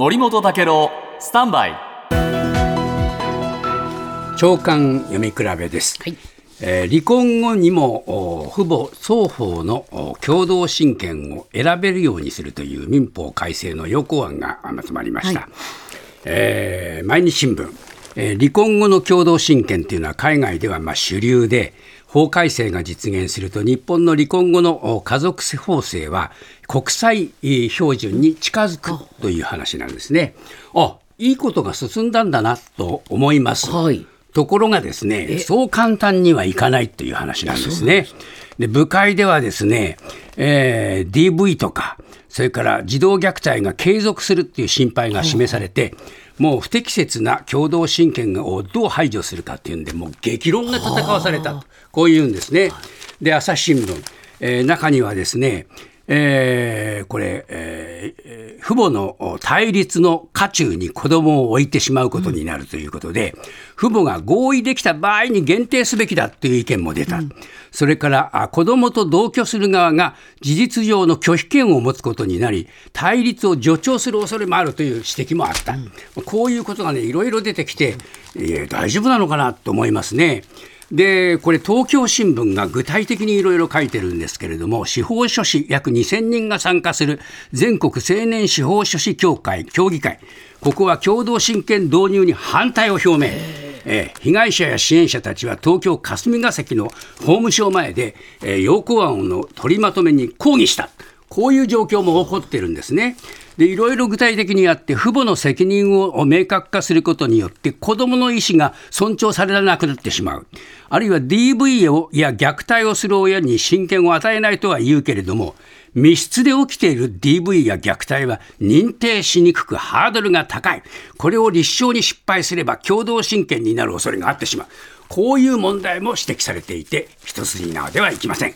森本武郎スタンバイ。長官読み比べです、はい。えー離婚後にもお父母双方のお共同親権を選べるようにするという民法改正の要項案が集まりました、はい。えー毎日新聞、えー離婚後の共同親権というのは海外ではまあ主流で法改正が実現すると日本の離婚後のお家族法制は国際えー標準に近づくという話なんですね。あいいことが進んだんだなと思います。はいところがですね、そう簡単にはいかないという話なんですね。で部会ではですね、えー DV とか、それから児童虐待が継続するっていう心配が示されて、もう不適切な共同親権をどう排除するかっていうんで、もう激論が戦わされたと、こういうんですね。で、朝日新聞、えー中にはですね、えーこれ、えー父母の対立の渦中に子供を置いてしまうことになるということで、父母が合意できた場合に限定すべきだという意見も出た、それからあ子供と同居する側が事実上の拒否権を持つことになり、対立を助長する恐れもあるという指摘もあった、こういうことがね、いろいろ出てきて、いや大丈夫なのかなと思いますね。でこれ東京新聞が具体的にいろいろ書いてるんですけれども司法書士約2000人が参加する全国青年司法書士協会協議会ここは共同親権導入に反対を表明。えー被害者や支援者たちは東京霞が関の法務省前で、えー要項案の取りまとめに抗議した。こういう状況も起こってるんですね。で、いろいろ具体的にやって、父母の責任を明確化することによって、子供の意思が尊重されなくなってしまう。あるいは DV をや虐待をする親に親権を与えないとは言うけれども、密室で起きている DV や虐待は認定しにくくハードルが高い。これを立証に失敗すれば共同親権になる恐れがあってしまう。こういう問題も指摘されていて、一筋縄ではいきません。